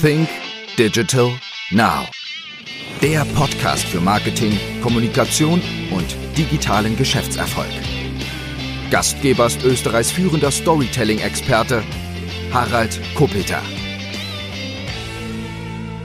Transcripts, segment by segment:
Think Digital Now. Der Podcast für Marketing, Kommunikation und digitalen Geschäftserfolg. Gastgeber ist Österreichs führender Storytelling-Experte Harald Kopeter.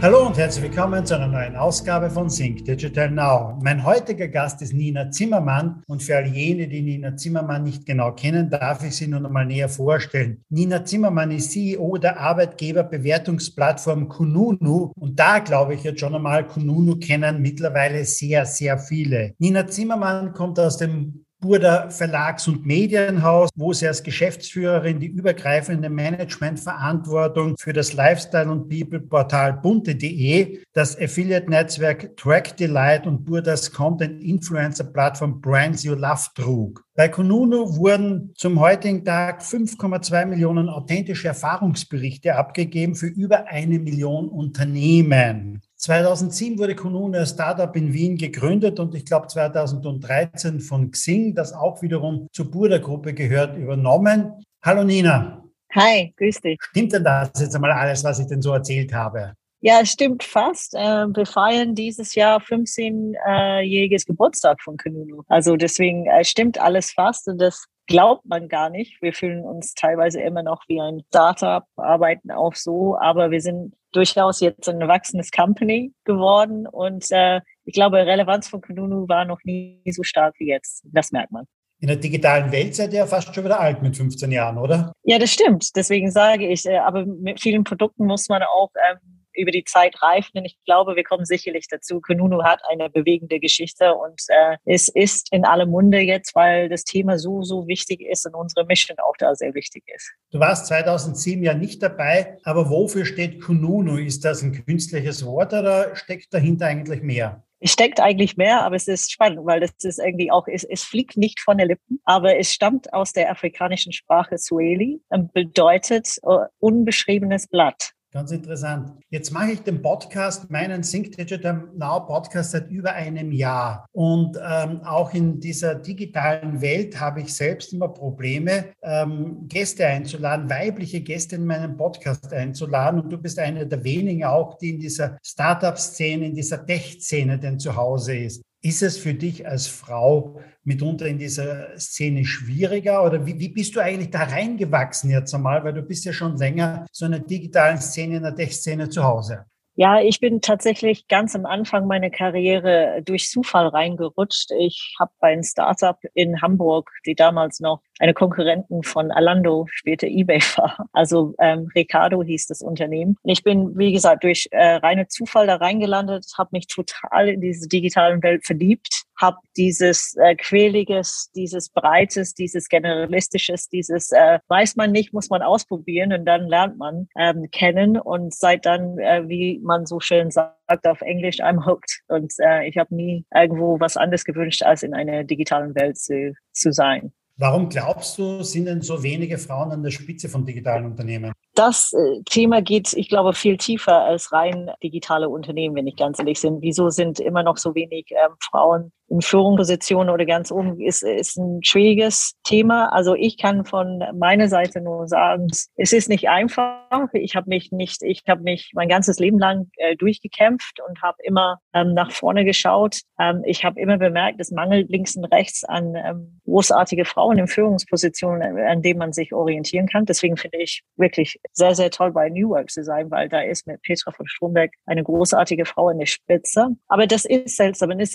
Hallo und herzlich willkommen zu einer neuen Ausgabe von Sync Digital Now. Mein heutiger Gast ist Nina Zimmermann und für all jene, die Nina Zimmermann nicht genau kennen, darf ich sie nun einmal näher vorstellen. Nina Zimmermann ist CEO der Arbeitgeberbewertungsplattform Kununu und da glaube ich jetzt schon einmal, Kununu kennen mittlerweile sehr, sehr viele. Nina Zimmermann kommt aus dem Burda Verlags- und Medienhaus, wo sie als Geschäftsführerin die übergreifende Managementverantwortung für das Lifestyle- und People-Portal bunte.de, das Affiliate-Netzwerk Track Delight und Burdas Content-Influencer-Plattform Brands You Love trug. Bei Kununu wurden zum heutigen Tag 5,2 Millionen authentische Erfahrungsberichte abgegeben für über eine Million Unternehmen. 2007 wurde Kununu als Startup in Wien gegründet und ich glaube 2013 von Xing, das auch wiederum zur Burda Gruppe gehört, übernommen. Hallo Nina. Hi, grüß dich. Stimmt denn das jetzt einmal alles, was ich denn so erzählt habe? Ja, stimmt fast. Äh, wir feiern dieses Jahr 15-jähriges Geburtstag von Kununu. Also deswegen äh, stimmt alles fast und das glaubt man gar nicht. Wir fühlen uns teilweise immer noch wie ein Startup, arbeiten auch so, aber wir sind durchaus jetzt ein erwachsenes Company geworden und äh, ich glaube, Relevanz von Kununu war noch nie so stark wie jetzt. Das merkt man. In der digitalen Welt seid ihr ja fast schon wieder alt mit 15 Jahren, oder? Ja, das stimmt. Deswegen sage ich, äh, aber mit vielen Produkten muss man auch ähm, über die Zeit reifen. Und ich glaube, wir kommen sicherlich dazu. Kununu hat eine bewegende Geschichte und äh, es ist in aller Munde jetzt, weil das Thema so, so wichtig ist und unsere Mission auch da sehr wichtig ist. Du warst 2007 ja nicht dabei, aber wofür steht Kununu? Ist das ein künstliches Wort oder steckt dahinter eigentlich mehr? Es steckt eigentlich mehr, aber es ist spannend, weil das ist irgendwie auch, es, es fliegt nicht von den Lippen, aber es stammt aus der afrikanischen Sprache Swahili und bedeutet uh, unbeschriebenes Blatt. Ganz interessant. Jetzt mache ich den Podcast, meinen Think Digital Now Podcast seit über einem Jahr. Und ähm, auch in dieser digitalen Welt habe ich selbst immer Probleme, ähm, Gäste einzuladen, weibliche Gäste in meinen Podcast einzuladen. Und du bist eine der wenigen auch, die in dieser Startup-Szene, in dieser Tech-Szene denn zu Hause ist. Ist es für dich als Frau mitunter in dieser Szene schwieriger oder wie, wie bist du eigentlich da reingewachsen jetzt einmal, weil du bist ja schon länger so in der digitalen Szene, in der Tech-Szene zu Hause? Ja, ich bin tatsächlich ganz am Anfang meiner Karriere durch Zufall reingerutscht. Ich habe bei einem Startup in Hamburg, die damals noch eine Konkurrenten von Alando, später eBay war. Also ähm, Ricardo hieß das Unternehmen. Ich bin, wie gesagt, durch äh, reine Zufall da reingelandet, habe mich total in diese digitalen Welt verliebt, habe dieses äh, quäliges, dieses breites, dieses generalistisches, dieses äh, weiß man nicht, muss man ausprobieren und dann lernt man ähm, kennen und seit dann, äh, wie man so schön sagt auf Englisch, I'm hooked und äh, ich habe nie irgendwo was anderes gewünscht, als in einer digitalen Welt zu, zu sein. Warum glaubst du, sind denn so wenige Frauen an der Spitze von digitalen Unternehmen? Das äh, Thema geht, ich glaube, viel tiefer als rein digitale Unternehmen, wenn ich ganz ehrlich bin. Wieso sind immer noch so wenig ähm, Frauen in Führungspositionen oder ganz oben ist, ist ein schwieriges Thema. Also ich kann von meiner Seite nur sagen, es ist nicht einfach. Ich habe mich nicht, ich habe mich mein ganzes Leben lang äh, durchgekämpft und habe immer ähm, nach vorne geschaut. Ähm, ich habe immer bemerkt, es mangelt links und rechts an ähm, großartige Frauen in Führungspositionen, an denen man sich orientieren kann. Deswegen finde ich wirklich sehr, sehr toll bei New Work zu sein, weil da ist mit Petra von Stromberg eine großartige Frau in der Spitze. Aber das ist seltsam. Äh,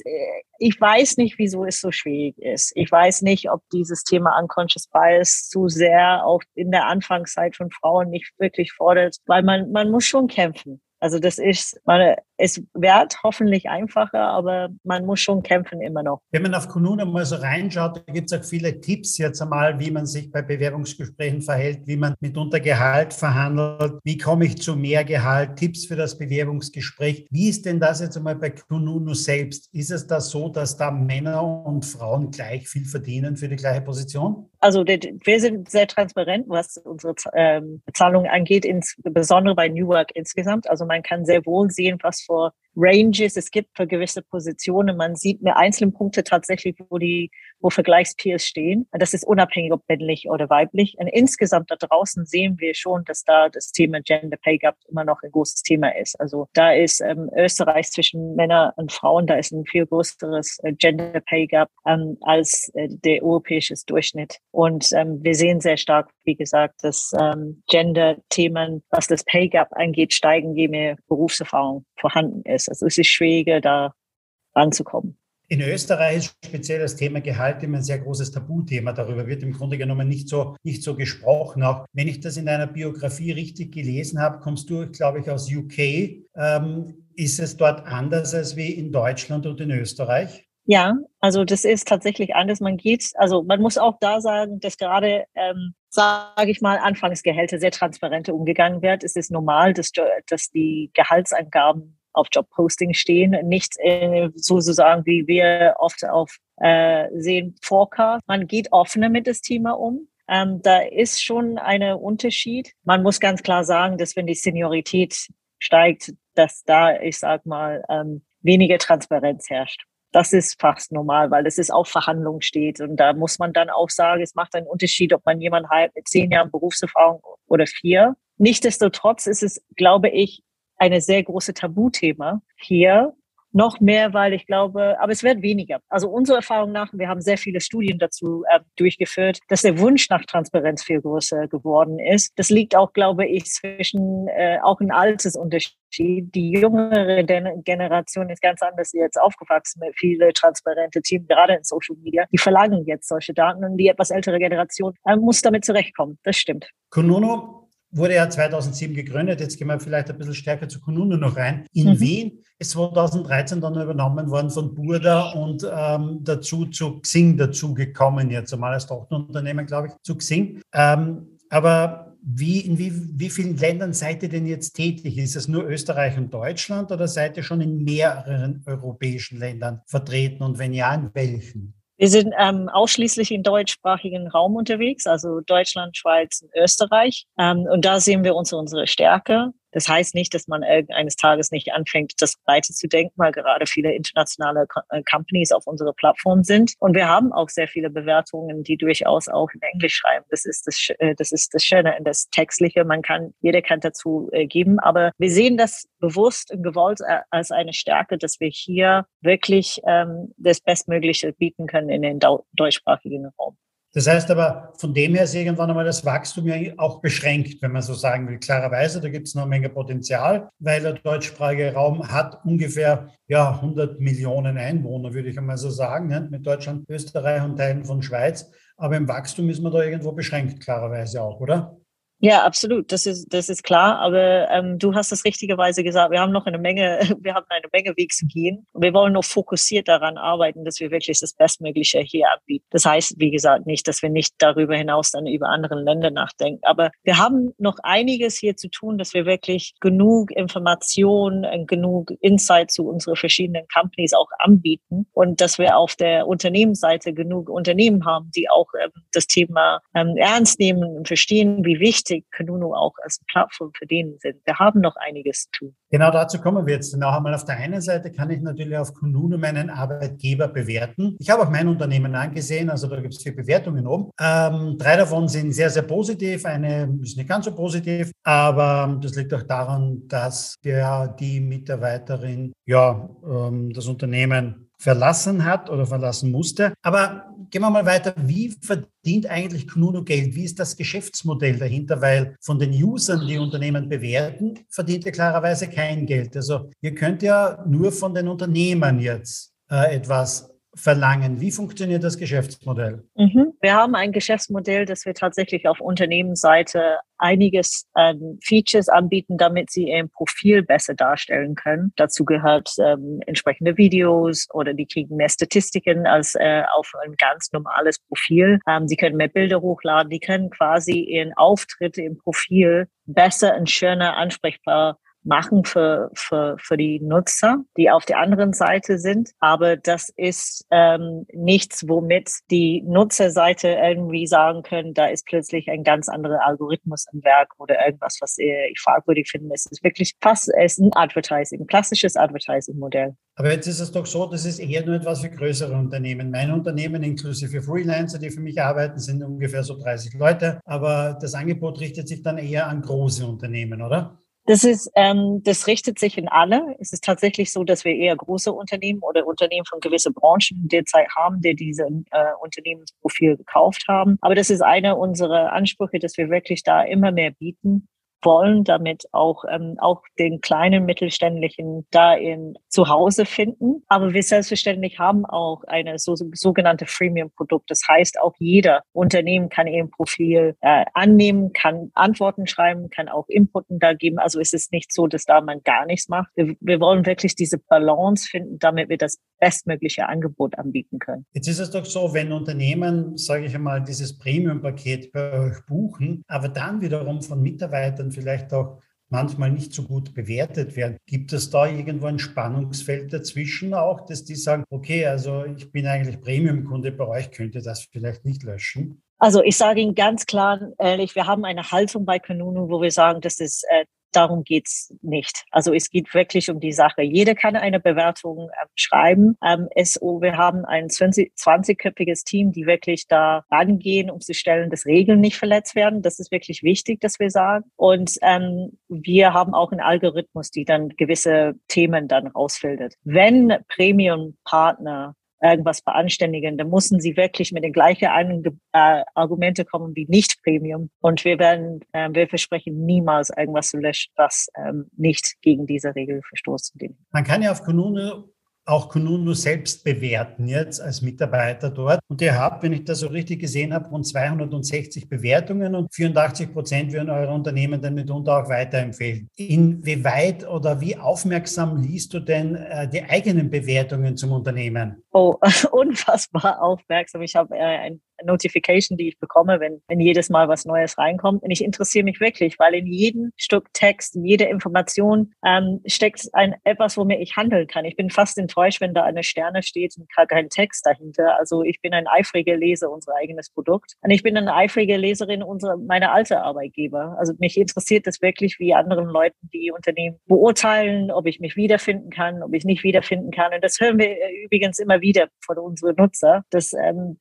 ich weiß nicht, wieso es so schwierig ist. Ich weiß nicht, ob dieses Thema Unconscious Bias zu sehr auch in der Anfangszeit von Frauen nicht wirklich fordert, weil man, man muss schon kämpfen. Also das ist, man, es wird hoffentlich einfacher, aber man muss schon kämpfen immer noch. Wenn man auf Kununa mal so reinschaut, da gibt es auch viele Tipps jetzt einmal, wie man sich bei Bewerbungsgesprächen verhält, wie man mitunter Gehalt verhandelt, wie komme ich zu mehr Gehalt, Tipps für das Bewerbungsgespräch. Wie ist denn das jetzt einmal bei Kununu selbst? Ist es da so, dass da Männer und Frauen gleich viel verdienen für die gleiche Position? Also wir sind sehr transparent, was unsere ähm, Bezahlung angeht, insbesondere bei New Work insgesamt. Also man kann sehr wohl sehen, was für Ranges es gibt für gewisse Positionen. Man sieht mir einzelne Punkte tatsächlich, wo die, wo Vergleichspeers stehen. Das ist unabhängig, ob männlich oder weiblich. Und insgesamt da draußen sehen wir schon, dass da das Thema Gender Pay Gap immer noch ein großes Thema ist. Also da ist ähm, Österreich zwischen Männern und Frauen, da ist ein viel größeres äh, Gender Pay Gap ähm, als äh, der europäische Durchschnitt. Und ähm, wir sehen sehr stark, wie gesagt, dass ähm, Gender-Themen, was das Pay Gap angeht, steigen, je mehr Berufserfahrung vorhanden ist. Also es ist schwieriger, da ranzukommen. In Österreich ist speziell das Thema Gehalt immer ein sehr großes Tabuthema. Darüber wird im Grunde genommen nicht so, nicht so gesprochen. Auch wenn ich das in deiner Biografie richtig gelesen habe, kommst du, glaube ich, aus UK. Ähm, ist es dort anders als wie in Deutschland und in Österreich? Ja, also das ist tatsächlich anders. Man geht, also man muss auch da sagen, dass gerade, ähm, sage ich mal, Anfangsgehälter sehr transparent umgegangen wird. Es ist normal, dass, dass die Gehaltsangaben auf Jobposting stehen, nicht äh, sozusagen, wie wir oft auf äh, sehen, Forecast. Man geht offener mit das Thema um. Ähm, da ist schon ein Unterschied. Man muss ganz klar sagen, dass wenn die Seniorität steigt, dass da, ich sag mal, ähm, weniger Transparenz herrscht. Das ist fast normal, weil es ist auf Verhandlung steht. Und da muss man dann auch sagen, es macht einen Unterschied, ob man jemanden hat mit zehn Jahren Berufserfahrung oder vier. Nichtsdestotrotz ist es, glaube ich, eine sehr große Tabuthema hier. Noch mehr, weil ich glaube, aber es wird weniger. Also unsere Erfahrung nach, wir haben sehr viele Studien dazu äh, durchgeführt, dass der Wunsch nach Transparenz viel größer geworden ist. Das liegt auch, glaube ich, zwischen äh, auch ein Altersunterschied. Die jüngere Generation ist ganz anders jetzt aufgewachsen mit viele transparente Themen, gerade in Social Media. Die verlangen jetzt solche Daten und die etwas ältere Generation äh, muss damit zurechtkommen. Das stimmt. Konono wurde ja 2007 gegründet. Jetzt gehen wir vielleicht ein bisschen stärker zu Kununu noch rein. In mhm. Wien ist 2013 dann übernommen worden von Burda und ähm, dazu zu Xing dazugekommen, jetzt einmal als Tochterunternehmen, glaube ich, zu Xing. Ähm, aber wie, in wie, wie vielen Ländern seid ihr denn jetzt tätig? Ist es nur Österreich und Deutschland oder seid ihr schon in mehreren europäischen Ländern vertreten und wenn ja, in welchen? Wir sind ähm, ausschließlich im deutschsprachigen Raum unterwegs, also Deutschland, Schweiz und Österreich. Ähm, und da sehen wir uns unsere Stärke. Das heißt nicht, dass man eines Tages nicht anfängt, das weiter zu denken, weil gerade viele internationale äh, Companies auf unserer Plattform sind. Und wir haben auch sehr viele Bewertungen, die durchaus auch in Englisch schreiben. Das ist das, äh, das ist das Schöne und das Textliche. Man kann, jeder kann dazu äh, geben. Aber wir sehen das bewusst und gewollt als eine Stärke, dass wir hier wirklich ähm, das Bestmögliche bieten können in den deutschsprachigen Raum. Das heißt aber, von dem her ist irgendwann einmal das Wachstum ja auch beschränkt, wenn man so sagen will. Klarerweise, da gibt es noch eine Menge Potenzial, weil der deutschsprachige Raum hat ungefähr ja, 100 Millionen Einwohner, würde ich einmal so sagen, ne? mit Deutschland, Österreich und Teilen von Schweiz. Aber im Wachstum ist man da irgendwo beschränkt, klarerweise auch, oder? Ja, absolut. Das ist, das ist klar. Aber ähm, du hast es richtigerweise gesagt. Wir haben noch eine Menge, wir haben eine Menge Weg zu gehen. Wir wollen noch fokussiert daran arbeiten, dass wir wirklich das Bestmögliche hier anbieten. Das heißt, wie gesagt, nicht, dass wir nicht darüber hinaus dann über andere Länder nachdenken. Aber wir haben noch einiges hier zu tun, dass wir wirklich genug Informationen, genug Insight zu unseren verschiedenen Companies auch anbieten und dass wir auf der Unternehmensseite genug Unternehmen haben, die auch ähm, das Thema ähm, ernst nehmen und verstehen, wie wichtig wichtig Kununu auch als Plattform für den sind. Wir haben noch einiges zu tun. Genau dazu kommen wir jetzt. Noch einmal auf der einen Seite kann ich natürlich auf Kununu meinen Arbeitgeber bewerten. Ich habe auch mein Unternehmen angesehen, also da gibt es vier Bewertungen oben. Ähm, drei davon sind sehr, sehr positiv, eine ist nicht ganz so positiv, aber das liegt auch daran, dass der, die Mitarbeiterin ja ähm, das Unternehmen verlassen hat oder verlassen musste. Aber gehen wir mal weiter. Wie verdient eigentlich Kununu Geld? Wie ist das Geschäftsmodell dahinter? Weil von den Usern, die Unternehmen bewerten, verdient ihr klarerweise kein Geld. Also ihr könnt ja nur von den Unternehmern jetzt äh, etwas verlangen. Wie funktioniert das Geschäftsmodell? Mhm. Wir haben ein Geschäftsmodell, das wir tatsächlich auf Unternehmensseite einiges an Features anbieten, damit sie ihr Profil besser darstellen können. Dazu gehört ähm, entsprechende Videos oder die kriegen mehr Statistiken als äh, auf ein ganz normales Profil. Ähm, sie können mehr Bilder hochladen, die können quasi ihren Auftritt im Profil besser und schöner ansprechbar machen für, für, für die Nutzer, die auf der anderen Seite sind. Aber das ist ähm, nichts, womit die Nutzerseite irgendwie sagen können, da ist plötzlich ein ganz anderer Algorithmus im Werk oder irgendwas, was ich fragwürdig finde. Es ist wirklich fast ist ein Advertising, klassisches Advertising-Modell. Aber jetzt ist es doch so, das ist eher nur etwas für größere Unternehmen. Mein Unternehmen inklusive Freelancer, die für mich arbeiten, sind ungefähr so 30 Leute. Aber das Angebot richtet sich dann eher an große Unternehmen, oder? Das ist, ähm, das richtet sich in alle. Es ist tatsächlich so, dass wir eher große Unternehmen oder Unternehmen von gewissen Branchen derzeit haben, die diese äh, Unternehmensprofil gekauft haben. Aber das ist einer unserer Ansprüche, dass wir wirklich da immer mehr bieten wollen damit auch, ähm, auch den kleinen Mittelständlichen da in zu Hause finden. Aber wir selbstverständlich haben auch eine so, sogenannte Freemium-Produkt. Das heißt, auch jeder Unternehmen kann ihr Profil äh, annehmen, kann Antworten schreiben, kann auch Inputen da geben. Also es ist nicht so, dass da man gar nichts macht. Wir, wir wollen wirklich diese Balance finden, damit wir das bestmögliche Angebot anbieten können. Jetzt ist es doch so, wenn Unternehmen, sage ich einmal, dieses Premium-Paket bei euch buchen, aber dann wiederum von Mitarbeitern vielleicht auch manchmal nicht so gut bewertet werden. Gibt es da irgendwo ein Spannungsfeld dazwischen auch, dass die sagen, okay, also ich bin eigentlich Premium-Kunde bei euch, könnte das vielleicht nicht löschen? Also ich sage Ihnen ganz klar, ehrlich, wir haben eine Haltung bei Kanunu, wo wir sagen, das ist äh, darum geht's nicht. Also es geht wirklich um die Sache. Jeder kann eine Bewertung ähm, schreiben. Ähm, es, oh, wir haben ein 20-köpfiges Team, die wirklich da rangehen, um zu stellen, dass Regeln nicht verletzt werden. Das ist wirklich wichtig, dass wir sagen. Und ähm, wir haben auch einen Algorithmus, die dann gewisse Themen dann rausfiltert. Wenn Premium-Partner irgendwas beanständigen, dann müssen sie wirklich mit den gleichen äh, Argumente kommen wie nicht Premium. Und wir werden, äh, wir versprechen niemals irgendwas zu löschen, was ähm, nicht gegen diese Regel verstoßen. Man kann ja auf Kununu auch Kununu selbst bewerten jetzt als Mitarbeiter dort. Und ihr habt, wenn ich das so richtig gesehen habe, rund 260 Bewertungen und 84 Prozent würden eure Unternehmen dann mitunter auch weiterempfehlen. Inwieweit oder wie aufmerksam liest du denn äh, die eigenen Bewertungen zum Unternehmen? Oh, unfassbar aufmerksam. Ich habe äh, ein Notification, die ich bekomme, wenn, wenn jedes Mal was Neues reinkommt. Und ich interessiere mich wirklich, weil in jedem Stück Text, in jeder Information ähm, steckt ein etwas, womit ich handeln kann. Ich bin fast enttäuscht, wenn da eine Sterne steht und kein Text dahinter. Also ich bin ein eifriger Leser unser eigenes Produkt. Und ich bin eine eifrige Leserin unserer, meiner alte Arbeitgeber. Also mich interessiert das wirklich, wie anderen Leuten die Unternehmen beurteilen, ob ich mich wiederfinden kann, ob ich nicht wiederfinden kann. Und das hören wir äh, übrigens immer wieder von unseren Nutzer. Das, ähm,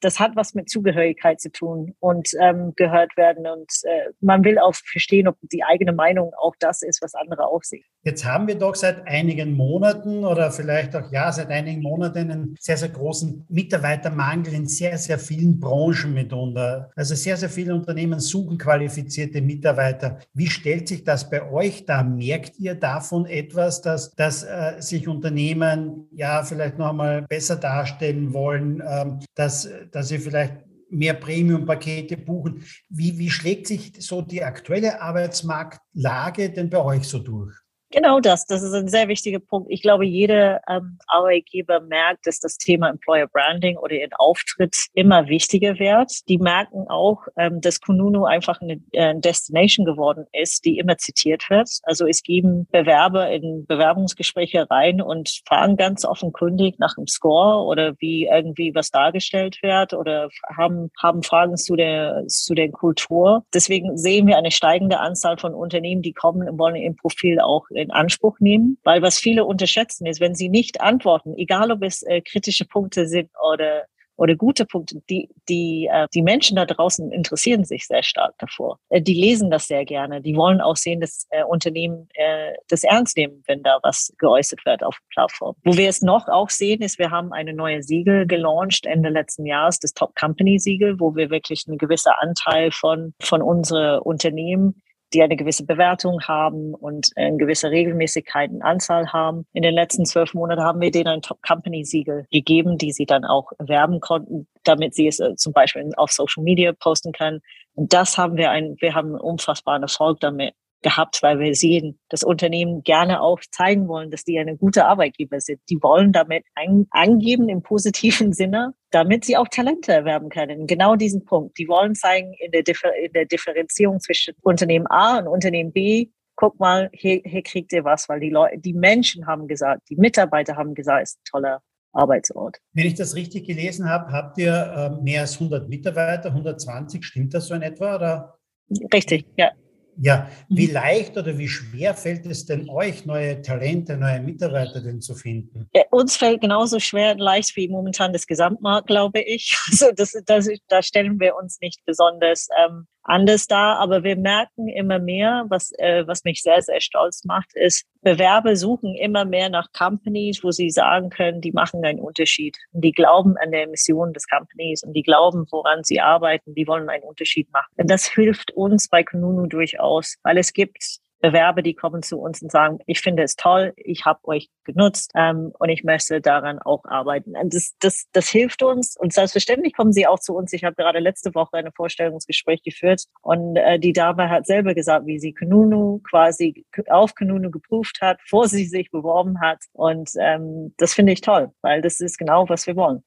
das hat hat was mit Zugehörigkeit zu tun und ähm, gehört werden. Und äh, man will auch verstehen, ob die eigene Meinung auch das ist, was andere auch sehen. Jetzt haben wir doch seit einigen Monaten oder vielleicht auch ja seit einigen Monaten einen sehr, sehr großen Mitarbeitermangel in sehr, sehr vielen Branchen mitunter. Also sehr, sehr viele Unternehmen suchen qualifizierte Mitarbeiter. Wie stellt sich das bei euch dar? Merkt ihr davon etwas, dass, dass äh, sich Unternehmen ja vielleicht noch einmal besser darstellen wollen, ähm, dass, dass Sie vielleicht mehr Premium-Pakete buchen. Wie, wie schlägt sich so die aktuelle Arbeitsmarktlage denn bei euch so durch? Genau das, das ist ein sehr wichtiger Punkt. Ich glaube, jeder ähm, Arbeitgeber merkt, dass das Thema Employer Branding oder ihr Auftritt immer wichtiger wird. Die merken auch, ähm, dass Kununu einfach eine äh, Destination geworden ist, die immer zitiert wird. Also es geben Bewerber in Bewerbungsgespräche rein und fragen ganz offenkundig nach dem Score oder wie irgendwie was dargestellt wird oder haben, haben Fragen zu der, zu der Kultur. Deswegen sehen wir eine steigende Anzahl von Unternehmen, die kommen und wollen im Profil auch in Anspruch nehmen. Weil was viele unterschätzen ist, wenn sie nicht antworten, egal ob es äh, kritische Punkte sind oder oder gute Punkte, die, die, äh, die Menschen da draußen interessieren sich sehr stark davor. Äh, die lesen das sehr gerne. Die wollen auch sehen, dass äh, Unternehmen äh, das ernst nehmen, wenn da was geäußert wird auf der Plattform. Wo wir es noch auch sehen, ist, wir haben eine neue Siegel gelauncht Ende letzten Jahres, das Top Company Siegel, wo wir wirklich einen gewissen Anteil von, von unseren Unternehmen die eine gewisse Bewertung haben und eine gewisse Regelmäßigkeit und Anzahl haben. In den letzten zwölf Monaten haben wir denen ein Top-Company-Siegel gegeben, die sie dann auch erwerben konnten, damit sie es äh, zum Beispiel auf Social Media posten können. Und das haben wir ein, wir haben einen unfassbaren Erfolg damit gehabt, weil wir sehen, dass Unternehmen gerne auch zeigen wollen, dass die eine gute Arbeitgeber sind. Die wollen damit ein, angeben im positiven Sinne, damit sie auch Talente erwerben können. Genau diesen Punkt. Die wollen zeigen in der, Differ in der Differenzierung zwischen Unternehmen A und Unternehmen B, guck mal, hier, hier kriegt ihr was, weil die Leute, die Menschen haben gesagt, die Mitarbeiter haben gesagt, es ist ein toller Arbeitsort. Wenn ich das richtig gelesen habe, habt ihr äh, mehr als 100 Mitarbeiter, 120, stimmt das so in etwa? Oder? Richtig, ja. Ja, wie mhm. leicht oder wie schwer fällt es denn euch, neue Talente, neue Mitarbeiter denn zu finden? Ja, uns fällt genauso schwer und leicht wie momentan das Gesamtmarkt, glaube ich. Also das, das, da stellen wir uns nicht besonders ähm, anders da. Aber wir merken immer mehr, was, äh, was mich sehr, sehr stolz macht, ist, Bewerber suchen immer mehr nach Companies, wo sie sagen können, die machen einen Unterschied. Und die glauben an der Mission des Companies und die glauben, woran sie arbeiten, die wollen einen Unterschied machen. Und das hilft uns bei Kununu durchaus, weil es gibt Bewerber, die kommen zu uns und sagen, ich finde es toll, ich habe euch genutzt ähm, und ich möchte daran auch arbeiten. Und das, das, das hilft uns und selbstverständlich kommen sie auch zu uns. Ich habe gerade letzte Woche ein Vorstellungsgespräch geführt und äh, die Dame hat selber gesagt, wie sie Kununu quasi auf Kununu geprüft hat, vor sie sich beworben hat und ähm, das finde ich toll, weil das ist genau, was wir wollen.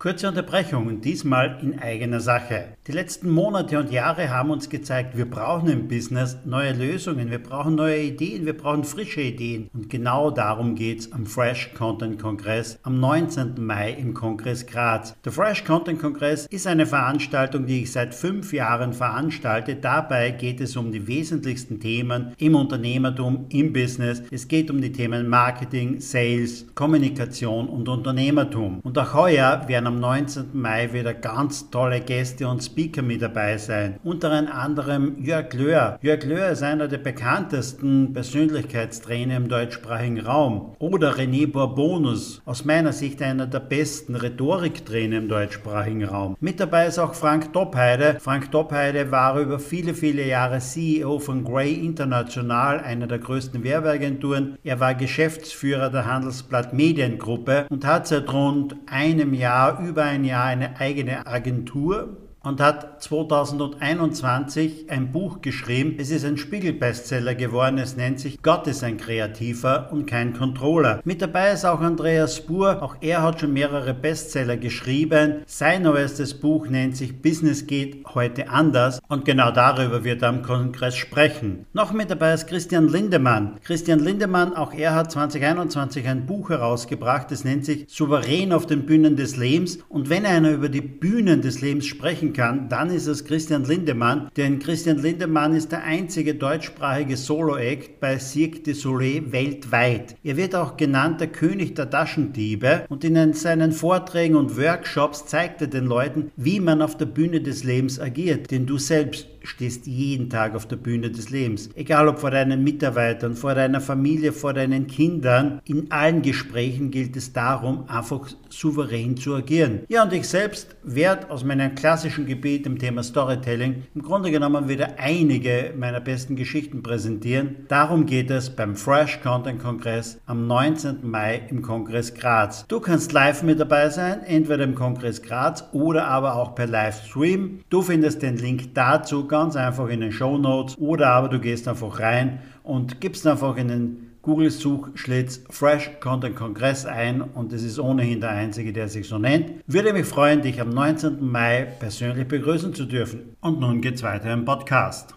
Kurze Unterbrechung, diesmal in eigener Sache. Die letzten Monate und Jahre haben uns gezeigt, wir brauchen im Business neue Lösungen, wir brauchen neue Ideen, wir brauchen frische Ideen. Und genau darum geht es am Fresh Content Kongress am 19. Mai im Kongress Graz. Der Fresh Content Kongress ist eine Veranstaltung, die ich seit fünf Jahren veranstalte. Dabei geht es um die wesentlichsten Themen im Unternehmertum, im Business. Es geht um die Themen Marketing, Sales, Kommunikation und Unternehmertum. Und auch heuer werden am 19. Mai wieder ganz tolle Gäste und Speaker mit dabei sein. Unter anderem Jörg Löhr. Jörg Löhr ist einer der bekanntesten Persönlichkeitstrainer im deutschsprachigen Raum. Oder René Bourbonus, aus meiner Sicht einer der besten Rhetoriktrainer im deutschsprachigen Raum. Mit dabei ist auch Frank Doppheide. Frank Doppheide war über viele, viele Jahre CEO von Grey International, einer der größten Werbeagenturen. Er war Geschäftsführer der Handelsblatt Mediengruppe und hat seit rund einem Jahr über ein Jahr eine eigene Agentur und hat 2021 ein Buch geschrieben. Es ist ein Spiegel-Bestseller geworden. Es nennt sich Gott ist ein Kreativer und kein Controller. Mit dabei ist auch Andreas Spur. Auch er hat schon mehrere Bestseller geschrieben. Sein neuestes Buch nennt sich Business geht heute anders und genau darüber wird er am Kongress sprechen. Noch mit dabei ist Christian Lindemann. Christian Lindemann, auch er hat 2021 ein Buch herausgebracht. Es nennt sich Souverän auf den Bühnen des Lebens. Und wenn einer über die Bühnen des Lebens sprechen kann, dann ist es Christian Lindemann, denn Christian Lindemann ist der einzige deutschsprachige Solo-Act bei Cirque du Soleil weltweit. Er wird auch genannt der König der Taschendiebe und in seinen Vorträgen und Workshops zeigt er den Leuten, wie man auf der Bühne des Lebens agiert, denn du selbst stehst jeden Tag auf der Bühne des Lebens. Egal ob vor deinen Mitarbeitern, vor deiner Familie, vor deinen Kindern. In allen Gesprächen gilt es darum, einfach souverän zu agieren. Ja, und ich selbst werde aus meinem klassischen Gebiet im Thema Storytelling im Grunde genommen wieder einige meiner besten Geschichten präsentieren. Darum geht es beim Fresh Content Kongress am 19. Mai im Kongress Graz. Du kannst live mit dabei sein, entweder im Kongress Graz oder aber auch per Livestream. Du findest den Link dazu ganz einfach in den Show Notes oder aber du gehst einfach rein und gibst einfach in den Google-Suchschlitz Fresh Content Kongress ein und es ist ohnehin der einzige, der sich so nennt. Würde mich freuen, dich am 19. Mai persönlich begrüßen zu dürfen. Und nun geht's weiter im Podcast.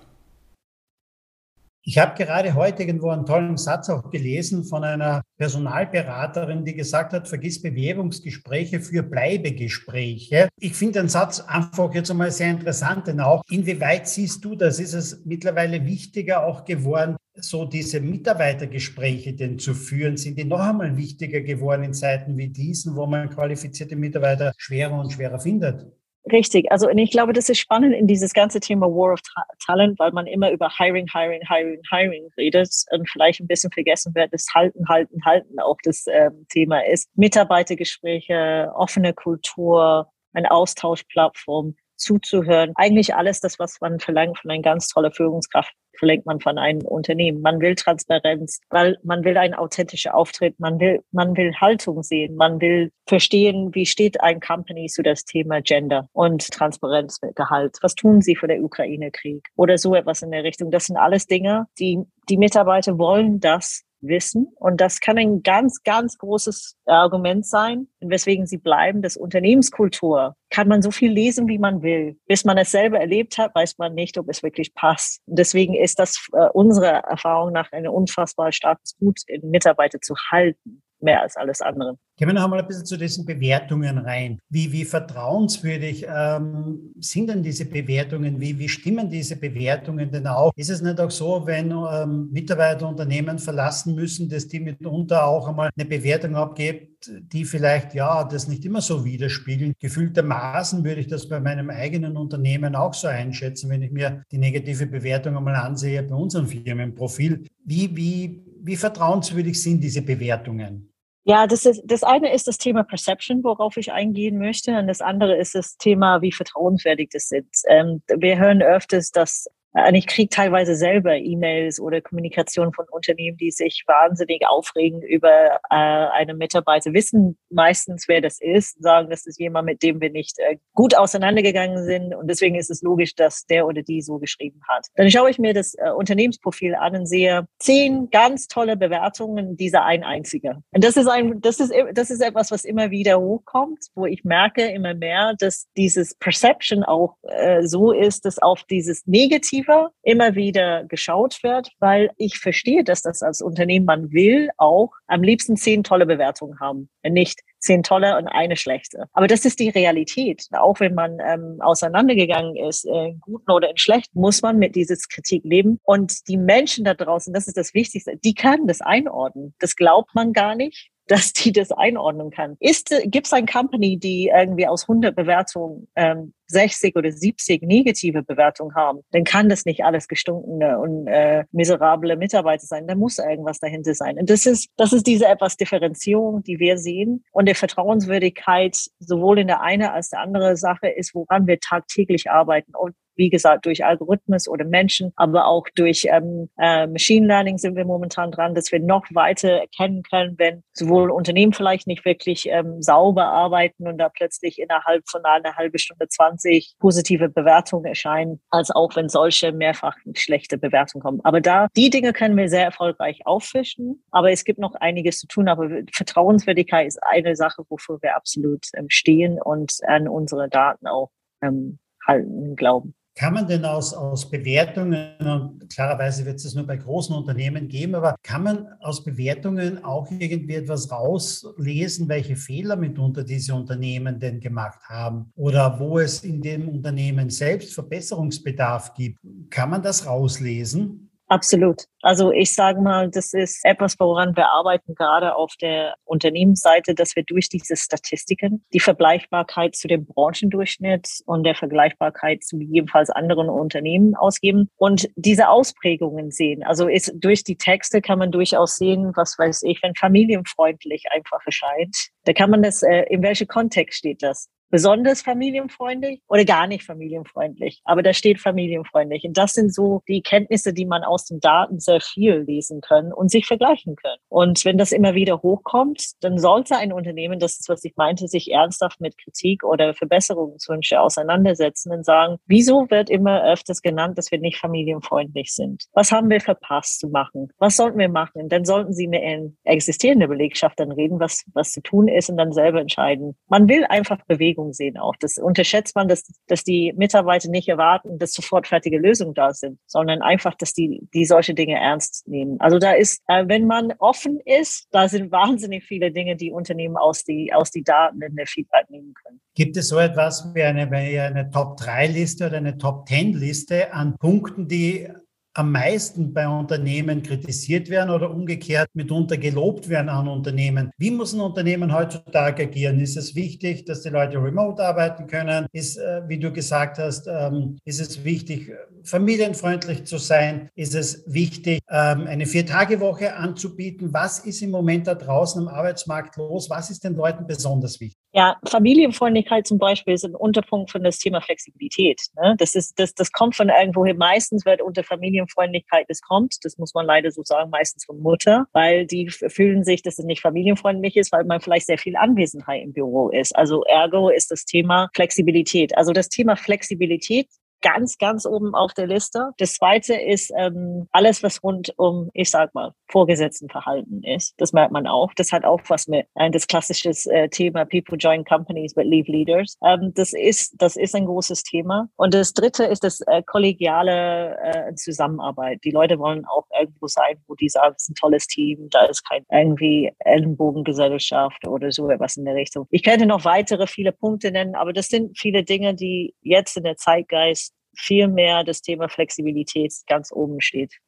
Ich habe gerade heute irgendwo einen tollen Satz auch gelesen von einer Personalberaterin, die gesagt hat, vergiss Bewerbungsgespräche für Bleibegespräche. Ich finde den Satz einfach jetzt einmal sehr interessant, denn auch inwieweit siehst du das? Ist es mittlerweile wichtiger auch geworden, so diese Mitarbeitergespräche denn zu führen? Sind die noch einmal wichtiger geworden in Zeiten wie diesen, wo man qualifizierte Mitarbeiter schwerer und schwerer findet? Richtig. Also ich glaube, das ist spannend in dieses ganze Thema War of Talent, weil man immer über Hiring, Hiring, Hiring, Hiring redet und vielleicht ein bisschen vergessen wird, dass Halten, Halten, Halten auch das ähm, Thema ist. Mitarbeitergespräche, offene Kultur, eine Austauschplattform zuzuhören. Eigentlich alles das, was man verlangt von einer ganz toller Führungskraft, verlangt man von einem Unternehmen. Man will Transparenz, weil man will einen authentischen Auftritt, man will, man will Haltung sehen, man will verstehen, wie steht ein Company zu das Thema Gender und Transparenz mit Gehalt. Was tun sie für den Ukraine-Krieg oder so etwas in der Richtung. Das sind alles Dinge, die die Mitarbeiter wollen das wissen. Und das kann ein ganz, ganz großes Argument sein, weswegen sie bleiben. Das Unternehmenskultur kann man so viel lesen, wie man will. Bis man es selber erlebt hat, weiß man nicht, ob es wirklich passt. Und deswegen ist das äh, unserer Erfahrung nach ein unfassbar starkes Gut, Mitarbeiter zu halten mehr als alles andere. Gehen wir noch einmal ein bisschen zu diesen Bewertungen rein. Wie, wie vertrauenswürdig ähm, sind denn diese Bewertungen? Wie, wie stimmen diese Bewertungen denn auch? Ist es nicht auch so, wenn ähm, Mitarbeiter Unternehmen verlassen müssen, dass die mitunter auch einmal eine Bewertung abgibt, die vielleicht ja das nicht immer so widerspiegeln? Gefühltermaßen würde ich das bei meinem eigenen Unternehmen auch so einschätzen, wenn ich mir die negative Bewertung einmal ansehe bei unserem Firmenprofil. Wie, wie, wie vertrauenswürdig sind diese Bewertungen? Ja, das ist das eine ist das Thema Perception, worauf ich eingehen möchte, und das andere ist das Thema, wie vertrauenswürdig das ist. Ähm, wir hören öfters, dass und ich kriege teilweise selber E-Mails oder Kommunikation von Unternehmen, die sich wahnsinnig aufregen über äh, eine Mitarbeiter, wissen meistens, wer das ist, sagen, das ist jemand, mit dem wir nicht äh, gut auseinandergegangen sind und deswegen ist es logisch, dass der oder die so geschrieben hat. Dann schaue ich mir das äh, Unternehmensprofil an und sehe zehn ganz tolle Bewertungen dieser ein einziger. Und das ist ein, das ist, das ist etwas, was immer wieder hochkommt, wo ich merke immer mehr, dass dieses Perception auch äh, so ist, dass auf dieses Negative intensiver immer wieder geschaut wird, weil ich verstehe, dass das als Unternehmen man will auch am liebsten zehn tolle Bewertungen haben, nicht zehn tolle und eine schlechte. Aber das ist die Realität. Auch wenn man ähm, auseinandergegangen ist, in guten oder in schlechten, muss man mit dieser Kritik leben. Und die Menschen da draußen, das ist das Wichtigste, die können das einordnen. Das glaubt man gar nicht dass die das einordnen kann. Ist, gibt es eine Company, die irgendwie aus 100 Bewertungen ähm, 60 oder 70 negative Bewertungen haben, dann kann das nicht alles gestunkene und äh, miserable Mitarbeiter sein. Da muss irgendwas dahinter sein. Und das ist, das ist diese etwas Differenzierung, die wir sehen. Und der Vertrauenswürdigkeit sowohl in der eine als der andere Sache ist, woran wir tagtäglich arbeiten. Und wie gesagt, durch Algorithmus oder Menschen, aber auch durch ähm, äh, Machine Learning sind wir momentan dran, dass wir noch weiter erkennen können, wenn sowohl Unternehmen vielleicht nicht wirklich ähm, sauber arbeiten und da plötzlich innerhalb von einer halben Stunde 20 positive Bewertungen erscheinen, als auch wenn solche mehrfach schlechte Bewertungen kommen. Aber da, die Dinge können wir sehr erfolgreich auffischen, aber es gibt noch einiges zu tun. Aber Vertrauenswürdigkeit ist eine Sache, wofür wir absolut ähm, stehen und an unsere Daten auch ähm, halten, glauben. Kann man denn aus, aus Bewertungen, und klarerweise wird es nur bei großen Unternehmen geben, aber kann man aus Bewertungen auch irgendwie etwas rauslesen, welche Fehler mitunter diese Unternehmen denn gemacht haben oder wo es in dem Unternehmen selbst Verbesserungsbedarf gibt? Kann man das rauslesen? Absolut. Also ich sage mal, das ist etwas, woran wir arbeiten, gerade auf der Unternehmensseite, dass wir durch diese Statistiken die Vergleichbarkeit zu dem Branchendurchschnitt und der Vergleichbarkeit zu gegebenenfalls anderen Unternehmen ausgeben und diese Ausprägungen sehen. Also ist, durch die Texte kann man durchaus sehen, was weiß ich, wenn familienfreundlich einfach erscheint. Da kann man das, äh, in welchem Kontext steht das? Besonders familienfreundlich oder gar nicht familienfreundlich. Aber da steht familienfreundlich. Und das sind so die Kenntnisse, die man aus den Daten sehr viel lesen können und sich vergleichen können. Und wenn das immer wieder hochkommt, dann sollte ein Unternehmen, das ist, was ich meinte, sich ernsthaft mit Kritik oder Verbesserungswünsche auseinandersetzen und sagen, wieso wird immer öfters genannt, dass wir nicht familienfreundlich sind? Was haben wir verpasst zu machen? Was sollten wir machen? Dann sollten Sie mit einer existierenden Belegschaft dann reden, was, was zu tun ist und dann selber entscheiden. Man will einfach Bewegung Bewegung sehen auch. Das unterschätzt man, dass, dass die Mitarbeiter nicht erwarten, dass sofort fertige Lösungen da sind, sondern einfach, dass die, die solche Dinge ernst nehmen. Also da ist, äh, wenn man offen ist, da sind wahnsinnig viele Dinge, die Unternehmen aus die, aus die Daten in der Feedback nehmen können. Gibt es so etwas wie eine, eine Top-3-Liste oder eine Top-10-Liste an Punkten, die am meisten bei Unternehmen kritisiert werden oder umgekehrt mitunter gelobt werden an Unternehmen. Wie muss ein Unternehmen heutzutage agieren? Ist es wichtig, dass die Leute remote arbeiten können? Ist, äh, wie du gesagt hast, ähm, ist es wichtig, familienfreundlich zu sein? Ist es wichtig, ähm, eine Vier-Tage-Woche anzubieten? Was ist im Moment da draußen am Arbeitsmarkt los? Was ist den Leuten besonders wichtig? Ja, Familienfreundlichkeit zum Beispiel ist ein Unterpunkt von das Thema Flexibilität. Ne? Das ist, das, das kommt von irgendwoher. Meistens wird unter Familienfreundlichkeit das kommt. Das muss man leider so sagen, meistens von Mutter, weil die fühlen sich, dass es nicht familienfreundlich ist, weil man vielleicht sehr viel Anwesenheit im Büro ist. Also ergo ist das Thema Flexibilität. Also das Thema Flexibilität ganz, ganz oben auf der Liste. Das zweite ist ähm, alles, was rund um, ich sag mal, Vorgesetztenverhalten ist. Das merkt man auch. Das hat auch was mit äh, das klassische äh, Thema People join companies but leave leaders. Ähm, das ist das ist ein großes Thema. Und das dritte ist das äh, kollegiale äh, Zusammenarbeit. Die Leute wollen auch irgendwo sein, wo die sagen, es ist ein tolles Team, da ist kein irgendwie Ellenbogengesellschaft oder so etwas in der Richtung. Ich könnte noch weitere viele Punkte nennen, aber das sind viele Dinge, die jetzt in der Zeitgeist viel mehr das Thema Flexibilität ganz oben steht.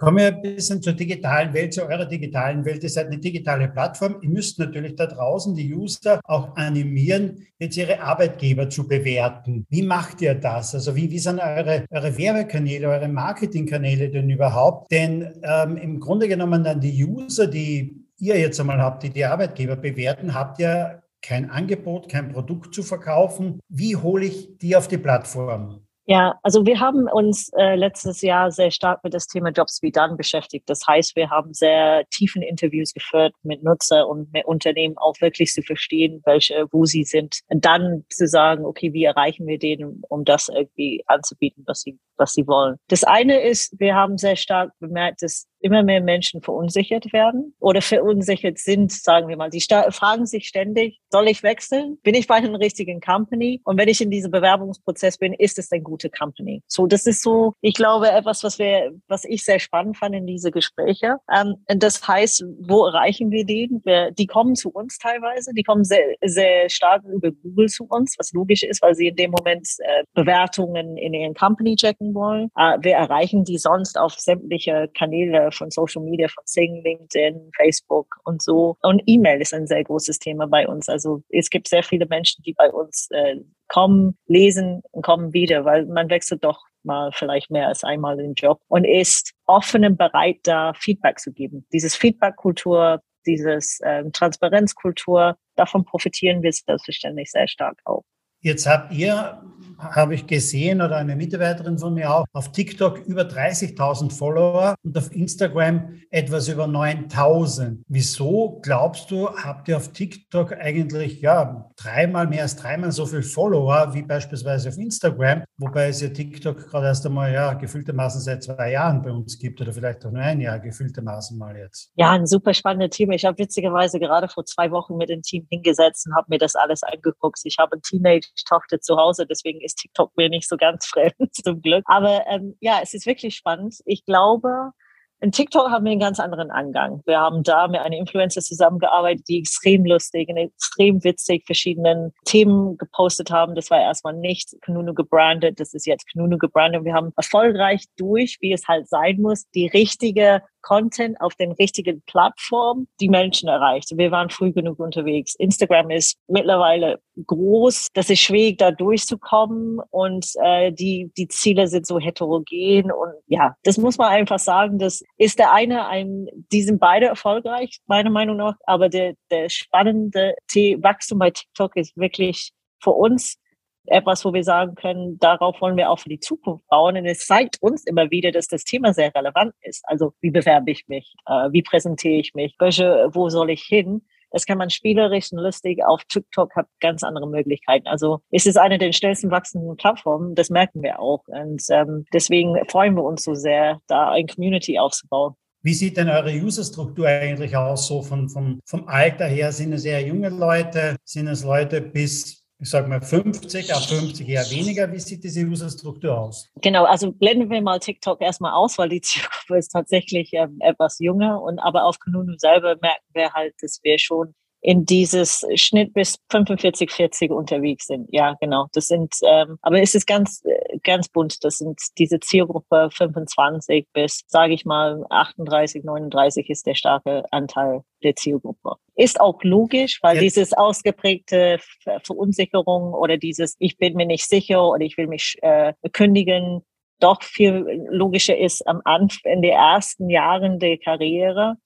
Kommen wir ein bisschen zur digitalen Welt, zu eurer digitalen Welt. Ihr seid eine digitale Plattform. Ihr müsst natürlich da draußen die User auch animieren, jetzt ihre Arbeitgeber zu bewerten. Wie macht ihr das? Also wie, wie sind eure, eure Werbekanäle, eure Marketingkanäle denn überhaupt? Denn ähm, im Grunde genommen dann die User, die ihr jetzt einmal habt, die die Arbeitgeber bewerten, habt ihr kein Angebot, kein Produkt zu verkaufen. Wie hole ich die auf die Plattform? Ja, also wir haben uns äh, letztes Jahr sehr stark mit das Thema Jobs wie dann beschäftigt. Das heißt, wir haben sehr tiefen Interviews geführt mit Nutzer und mit Unternehmen auch wirklich zu verstehen, welche, wo sie sind. Und dann zu sagen, okay, wie erreichen wir den, um das irgendwie anzubieten, was sie, was sie wollen. Das eine ist, wir haben sehr stark bemerkt, dass immer mehr Menschen verunsichert werden oder verunsichert sind, sagen wir mal. Sie fragen sich ständig, soll ich wechseln? Bin ich bei einer richtigen Company? Und wenn ich in diesem Bewerbungsprozess bin, ist es eine gute Company? So, das ist so, ich glaube, etwas, was wir, was ich sehr spannend fand in diese Gespräche. Ähm, das heißt, wo erreichen wir den? Wir, die kommen zu uns teilweise, die kommen sehr, sehr stark über Google zu uns, was logisch ist, weil sie in dem Moment äh, Bewertungen in ihren Company checken wollen. Äh, wir erreichen die sonst auf sämtliche Kanäle von Social Media, von Sing, LinkedIn, Facebook und so. Und E-Mail ist ein sehr großes Thema bei uns. Also es gibt sehr viele Menschen, die bei uns äh, kommen, lesen und kommen wieder, weil man wechselt doch mal vielleicht mehr als einmal den Job und ist offen und bereit, da Feedback zu geben. Dieses Feedback-Kultur, dieses ähm, Transparenzkultur, davon profitieren wir selbstverständlich sehr stark auch. Jetzt habt ihr, habe ich gesehen, oder eine Mitarbeiterin von mir auch, auf TikTok über 30.000 Follower und auf Instagram etwas über 9.000. Wieso glaubst du, habt ihr auf TikTok eigentlich ja dreimal mehr als dreimal so viel Follower wie beispielsweise auf Instagram, wobei es ja TikTok gerade erst einmal ja gefühltermaßen seit zwei Jahren bei uns gibt oder vielleicht auch nur ein Jahr gefühltermaßen mal jetzt? Ja, ein super spannendes Team. Ich habe witzigerweise gerade vor zwei Wochen mit dem Team hingesetzt und habe mir das alles angeguckt. Ich habe ein Teenager Tochter zu Hause, deswegen ist TikTok mir nicht so ganz fremd zum Glück. Aber ähm, ja, es ist wirklich spannend. Ich glaube, in TikTok haben wir einen ganz anderen Angang. Wir haben da mit einer Influencer zusammengearbeitet, die extrem lustig und extrem witzig verschiedenen Themen gepostet haben. Das war erstmal nicht Knunu gebrandet, das ist jetzt Knunu gebrandet. Wir haben erfolgreich durch, wie es halt sein muss, die richtige Content auf den richtigen Plattformen die Menschen erreicht. Wir waren früh genug unterwegs. Instagram ist mittlerweile groß. Das ist schwierig, da durchzukommen und äh, die, die Ziele sind so heterogen und ja, das muss man einfach sagen. Das ist der eine, ein, die sind beide erfolgreich, meiner Meinung nach, aber der, der spannende Wachstum bei TikTok ist wirklich für uns etwas, wo wir sagen können, darauf wollen wir auch für die Zukunft bauen. Und es zeigt uns immer wieder, dass das Thema sehr relevant ist. Also wie bewerbe ich mich? Äh, wie präsentiere ich mich? Wo soll ich hin? Das kann man spielerisch und lustig auf TikTok hat ganz andere Möglichkeiten. Also es ist eine der schnellsten wachsenden Plattformen. Das merken wir auch. Und ähm, deswegen freuen wir uns so sehr, da ein Community aufzubauen. Wie sieht denn eure Userstruktur eigentlich aus, so von, vom, vom Alter her? Sind es eher junge Leute? Sind es Leute bis ich sage mal 50, ab 50 eher weniger. Wie sieht diese Userstruktur aus? Genau, also blenden wir mal TikTok erstmal aus, weil die Zielgruppe ist tatsächlich ähm, etwas jünger. Und aber auf Kununu selber merken wir halt, dass wir schon in dieses Schnitt bis 45, 40 unterwegs sind. Ja, genau. Das sind, ähm, aber es ist ganz, ganz bunt. Das sind diese Zielgruppe 25 bis, sage ich mal, 38, 39 ist der starke Anteil der Zielgruppe. Ist auch logisch, weil ja. dieses ausgeprägte Verunsicherung oder dieses, ich bin mir nicht sicher oder ich will mich äh, kündigen, doch viel logischer ist am Anfang, in den ersten Jahren der Karriere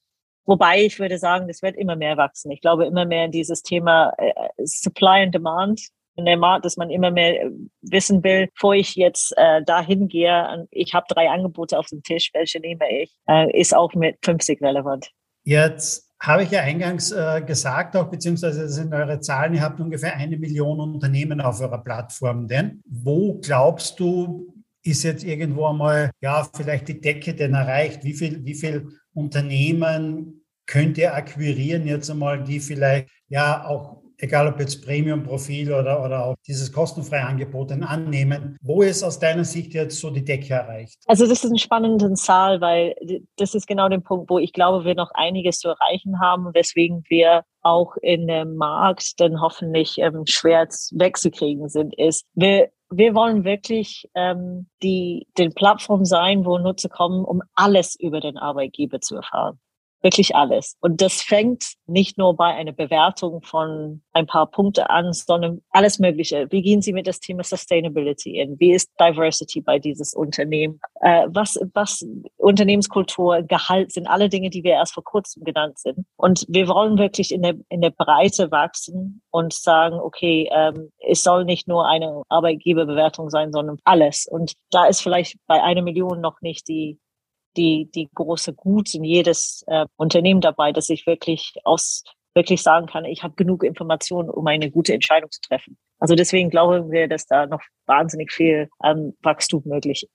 Wobei ich würde sagen, das wird immer mehr wachsen. Ich glaube immer mehr in dieses Thema äh, Supply and Demand dass man immer mehr äh, wissen will, bevor ich jetzt äh, dahin gehe, ich habe drei Angebote auf dem Tisch, welche nehme ich, äh, ist auch mit 50 relevant. Jetzt habe ich ja eingangs äh, gesagt, auch beziehungsweise das sind eure Zahlen, ihr habt ungefähr eine Million Unternehmen auf eurer Plattform. Denn wo glaubst du, ist jetzt irgendwo einmal, ja, vielleicht die Decke denn erreicht? Wie viel, wie viel Unternehmen könnt ihr akquirieren jetzt einmal, die vielleicht ja auch egal ob jetzt Premium-Profil oder, oder auch dieses kostenfreie Angebot annehmen. Wo ist aus deiner Sicht jetzt so die Decke erreicht? Also das ist eine spannende Zahl, weil das ist genau der Punkt, wo ich glaube, wir noch einiges zu erreichen haben, weswegen wir auch in dem Markt dann hoffentlich ähm, schwer wegzukriegen sind, ist, wir wir wollen wirklich ähm, die, den Plattform sein, wo Nutzer kommen, um alles über den Arbeitgeber zu erfahren. Wirklich alles. Und das fängt nicht nur bei einer Bewertung von ein paar Punkte an, sondern alles Mögliche. Wie gehen Sie mit das Thema Sustainability in? Wie ist Diversity bei dieses Unternehmen? Äh, was, was Unternehmenskultur, Gehalt sind alle Dinge, die wir erst vor kurzem genannt sind. Und wir wollen wirklich in der, in der Breite wachsen und sagen, okay, ähm, es soll nicht nur eine Arbeitgeberbewertung sein, sondern alles. Und da ist vielleicht bei einer Million noch nicht die die, die große Gut in jedes äh, Unternehmen dabei, dass ich wirklich aus wirklich sagen kann, ich habe genug Informationen, um eine gute Entscheidung zu treffen. Also deswegen glauben wir, dass da noch wahnsinnig viel ähm, Wachstum möglich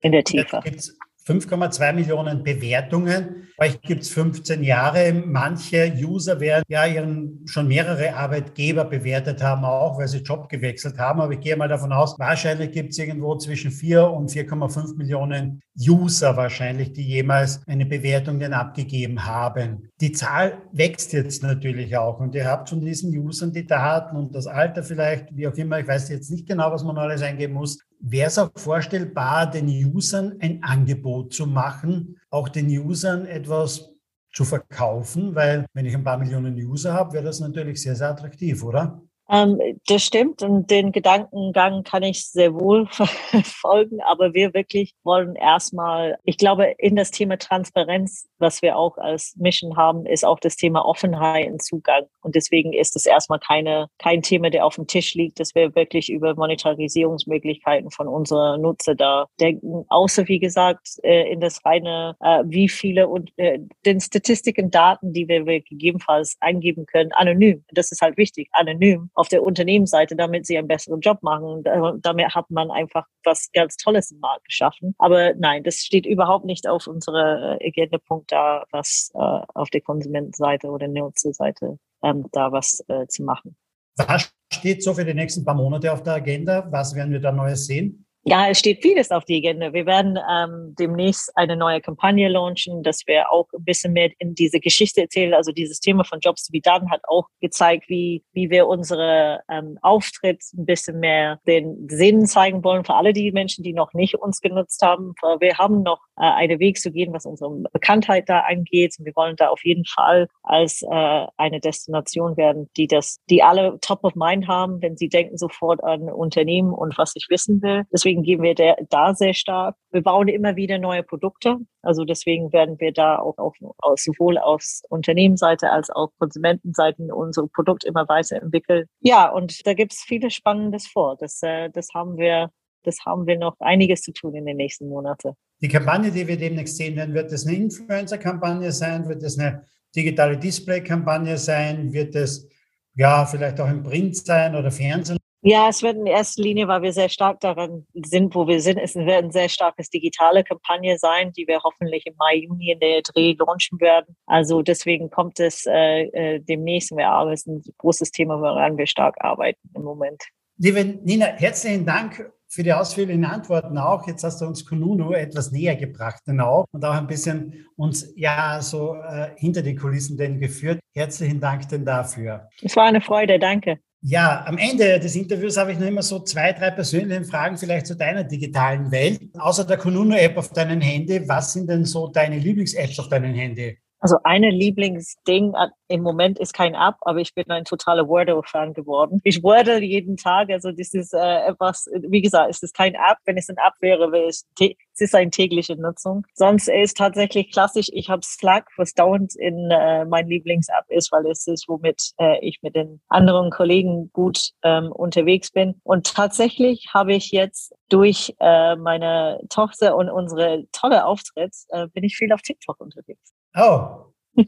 in der Tiefe. Jetzt 5,2 Millionen Bewertungen. Euch gibt es 15 Jahre. Manche User werden ja ihren schon mehrere Arbeitgeber bewertet haben, auch weil sie Job gewechselt haben. Aber ich gehe mal davon aus, wahrscheinlich gibt es irgendwo zwischen 4 und 4,5 Millionen User wahrscheinlich, die jemals eine Bewertung denn abgegeben haben. Die Zahl wächst jetzt natürlich auch und ihr habt von diesen Usern die Daten und das Alter vielleicht, wie auch immer. Ich weiß jetzt nicht genau, was man alles eingeben muss. Wäre es auch vorstellbar, den Usern ein Angebot zu machen, auch den Usern etwas zu verkaufen? Weil wenn ich ein paar Millionen User habe, wäre das natürlich sehr, sehr attraktiv, oder? Ähm, das stimmt und den Gedankengang kann ich sehr wohl folgen, aber wir wirklich wollen erstmal, ich glaube, in das Thema Transparenz, was wir auch als Mission haben, ist auch das Thema Offenheit und Zugang. Und deswegen ist es erstmal keine, kein Thema, der auf dem Tisch liegt, dass wir wirklich über Monetarisierungsmöglichkeiten von unseren Nutzer da denken. Außer, wie gesagt, äh, in das reine, äh, wie viele und äh, den Statistiken, Daten, die wir gegebenenfalls eingeben können, anonym. Das ist halt wichtig, anonym auf der Unternehmensseite, damit sie einen besseren Job machen. Damit hat man einfach was ganz Tolles im Markt geschaffen. Aber nein, das steht überhaupt nicht auf unserer äh, Agendapunkt da, was äh, auf der Konsumentenseite oder Nutzerseite ähm, da was äh, zu machen. Was steht so für die nächsten paar Monate auf der Agenda? Was werden wir da Neues sehen? Ja, es steht vieles auf die Agenda. Wir werden ähm, demnächst eine neue Kampagne launchen, dass wir auch ein bisschen mehr in diese Geschichte erzählen. Also dieses Thema von Jobs to be done hat auch gezeigt, wie, wie wir unsere ähm, Auftritt ein bisschen mehr den Sinn zeigen wollen für alle die Menschen, die noch nicht uns genutzt haben. Wir haben noch äh, einen Weg zu gehen, was unsere Bekanntheit da angeht. Und wir wollen da auf jeden Fall als äh, eine Destination werden, die das, die alle top of mind haben, wenn sie denken sofort an Unternehmen und was ich wissen will. Deswegen gehen wir der, da sehr stark. Wir bauen immer wieder neue Produkte. Also deswegen werden wir da auch, auch sowohl aus Unternehmensseite als auch Konsumentenseite unsere Produkte immer weiterentwickeln. Ja, und da gibt es vieles Spannendes vor. Das, äh, das haben wir das haben wir noch einiges zu tun in den nächsten Monaten. Die Kampagne, die wir demnächst sehen werden, wird das eine Influencer-Kampagne sein? Wird das eine digitale Display-Kampagne sein? Wird es ja vielleicht auch im Print sein oder Fernsehen? Ja, es wird in erster Linie, weil wir sehr stark daran sind, wo wir sind, es wird ein sehr starkes digitale Kampagne sein, die wir hoffentlich im Mai, Juni in der Dreh launchen werden. Also deswegen kommt es äh, äh, demnächst. Wir arbeiten, es ist ein großes Thema, woran wir stark arbeiten im Moment. Liebe Nina, herzlichen Dank für die ausführlichen Antworten auch. Jetzt hast du uns Kununu etwas näher gebracht dann auch und auch ein bisschen uns ja so äh, hinter die Kulissen denn geführt. Herzlichen Dank denn dafür. Es war eine Freude, danke. Ja, am Ende des Interviews habe ich noch immer so zwei, drei persönliche Fragen vielleicht zu deiner digitalen Welt. Außer der Kununu-App auf deinem Handy, was sind denn so deine Lieblings-Apps auf deinem Handy? Also eine Lieblingsding im Moment ist kein App, aber ich bin ein totaler Wordle-Fan geworden. Ich wordle jeden Tag, also das ist äh, etwas, wie gesagt, es ist kein App. Wenn es ein App wäre, wäre es, es ist eine tägliche Nutzung. Sonst ist tatsächlich klassisch, ich habe Slack, was dauernd in äh, mein Lieblings-App ist, weil es ist, womit äh, ich mit den anderen Kollegen gut ähm, unterwegs bin. Und tatsächlich habe ich jetzt durch äh, meine Tochter und unsere tolle Auftritt, äh, bin ich viel auf TikTok unterwegs. Oh.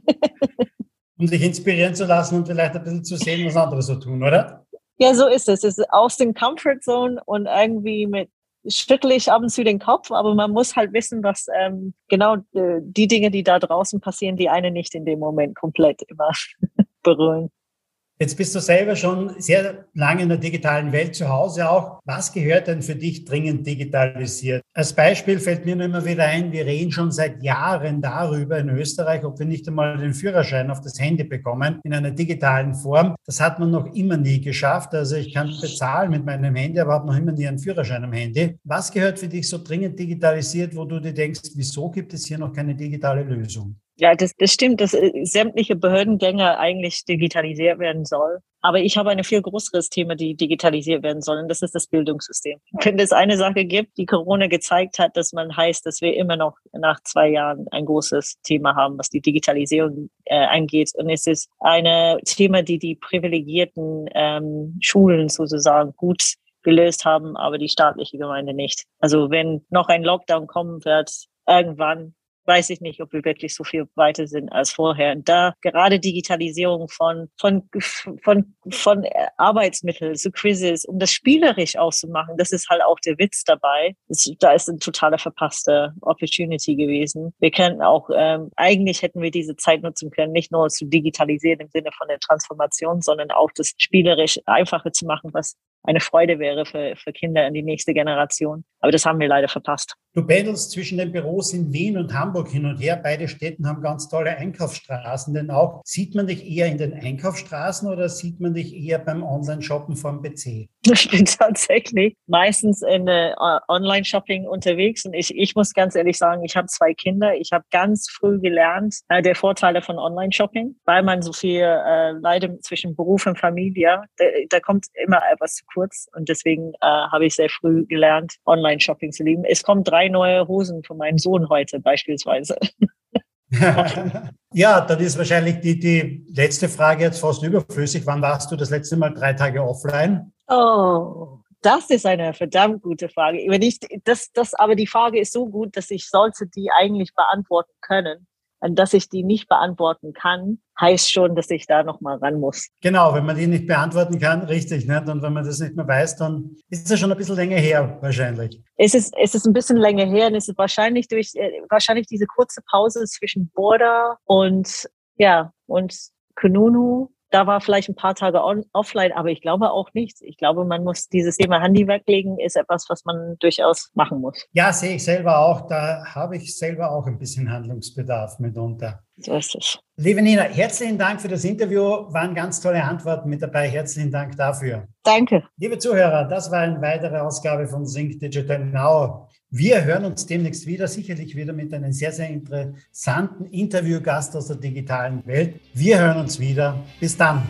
um sich inspirieren zu lassen und vielleicht ein bisschen zu sehen, was andere so tun, oder? Ja, so ist es. Es ist aus dem Comfort Zone und irgendwie mit schüttle ich ab und zu den Kopf, aber man muss halt wissen, dass ähm, genau äh, die Dinge, die da draußen passieren, die eine nicht in dem Moment komplett immer berühren. Jetzt bist du selber schon sehr lange in der digitalen Welt zu Hause auch. Was gehört denn für dich dringend digitalisiert? Als Beispiel fällt mir nur immer wieder ein, wir reden schon seit Jahren darüber in Österreich, ob wir nicht einmal den Führerschein auf das Handy bekommen in einer digitalen Form. Das hat man noch immer nie geschafft. Also ich kann bezahlen mit meinem Handy, aber habe noch immer nie einen Führerschein am Handy. Was gehört für dich so dringend digitalisiert, wo du dir denkst, wieso gibt es hier noch keine digitale Lösung? Ja, das, das stimmt, dass äh, sämtliche Behördengänge eigentlich digitalisiert werden soll. Aber ich habe ein viel größeres Thema, die digitalisiert werden sollen. Das ist das Bildungssystem. Wenn es eine Sache gibt, die Corona gezeigt hat, dass man heißt, dass wir immer noch nach zwei Jahren ein großes Thema haben, was die Digitalisierung äh, angeht. Und es ist ein Thema, die die privilegierten ähm, Schulen sozusagen gut gelöst haben, aber die staatliche Gemeinde nicht. Also wenn noch ein Lockdown kommen wird, irgendwann weiß ich nicht, ob wir wirklich so viel weiter sind als vorher. Und da gerade Digitalisierung von, von, von, von Arbeitsmitteln zu Quizzes, um das spielerisch auszumachen, das ist halt auch der Witz dabei. Das, da ist eine totale verpasste Opportunity gewesen. Wir könnten auch, ähm, eigentlich hätten wir diese Zeit nutzen können, nicht nur zu digitalisieren im Sinne von der Transformation, sondern auch das spielerisch einfacher zu machen, was eine Freude wäre für, für Kinder in die nächste Generation. Aber das haben wir leider verpasst. Du pendelst zwischen den Büros in Wien und Hamburg hin und her. Beide Städten haben ganz tolle Einkaufsstraßen. Denn auch sieht man dich eher in den Einkaufsstraßen oder sieht man dich eher beim Online-Shoppen vom PC? Ich bin tatsächlich meistens in äh, Online-Shopping unterwegs und ich, ich muss ganz ehrlich sagen, ich habe zwei Kinder. Ich habe ganz früh gelernt äh, der Vorteile von Online-Shopping, weil man so viel äh, leidet zwischen Beruf und Familie. Da, da kommt immer etwas zu kurz und deswegen äh, habe ich sehr früh gelernt, Online-Shopping zu lieben. Es kommen drei neue Hosen von meinem Sohn heute beispielsweise. ja, dann ist wahrscheinlich die, die letzte Frage jetzt fast überflüssig. Wann warst du das letzte Mal drei Tage offline? Oh, das ist eine verdammt gute Frage. Wenn ich, das, das, aber die Frage ist so gut, dass ich sollte die eigentlich beantworten können dass ich die nicht beantworten kann, heißt schon, dass ich da nochmal ran muss. Genau, wenn man die nicht beantworten kann, richtig. Nicht? Und wenn man das nicht mehr weiß, dann ist es schon ein bisschen länger her, wahrscheinlich. Es ist, es ist ein bisschen länger her und es ist wahrscheinlich durch, äh, wahrscheinlich diese kurze Pause zwischen Border und, ja, und Kununu da war vielleicht ein paar Tage on, offline, aber ich glaube auch nicht. Ich glaube, man muss dieses Thema Handy weglegen, ist etwas, was man durchaus machen muss. Ja, sehe ich selber auch. Da habe ich selber auch ein bisschen Handlungsbedarf mitunter. So ist es. Liebe Nina, herzlichen Dank für das Interview. Waren ganz tolle Antworten mit dabei. Herzlichen Dank dafür. Danke. Liebe Zuhörer, das war eine weitere Ausgabe von Sync Digital Now. Wir hören uns demnächst wieder, sicherlich wieder mit einem sehr, sehr interessanten Interviewgast aus der digitalen Welt. Wir hören uns wieder. Bis dann.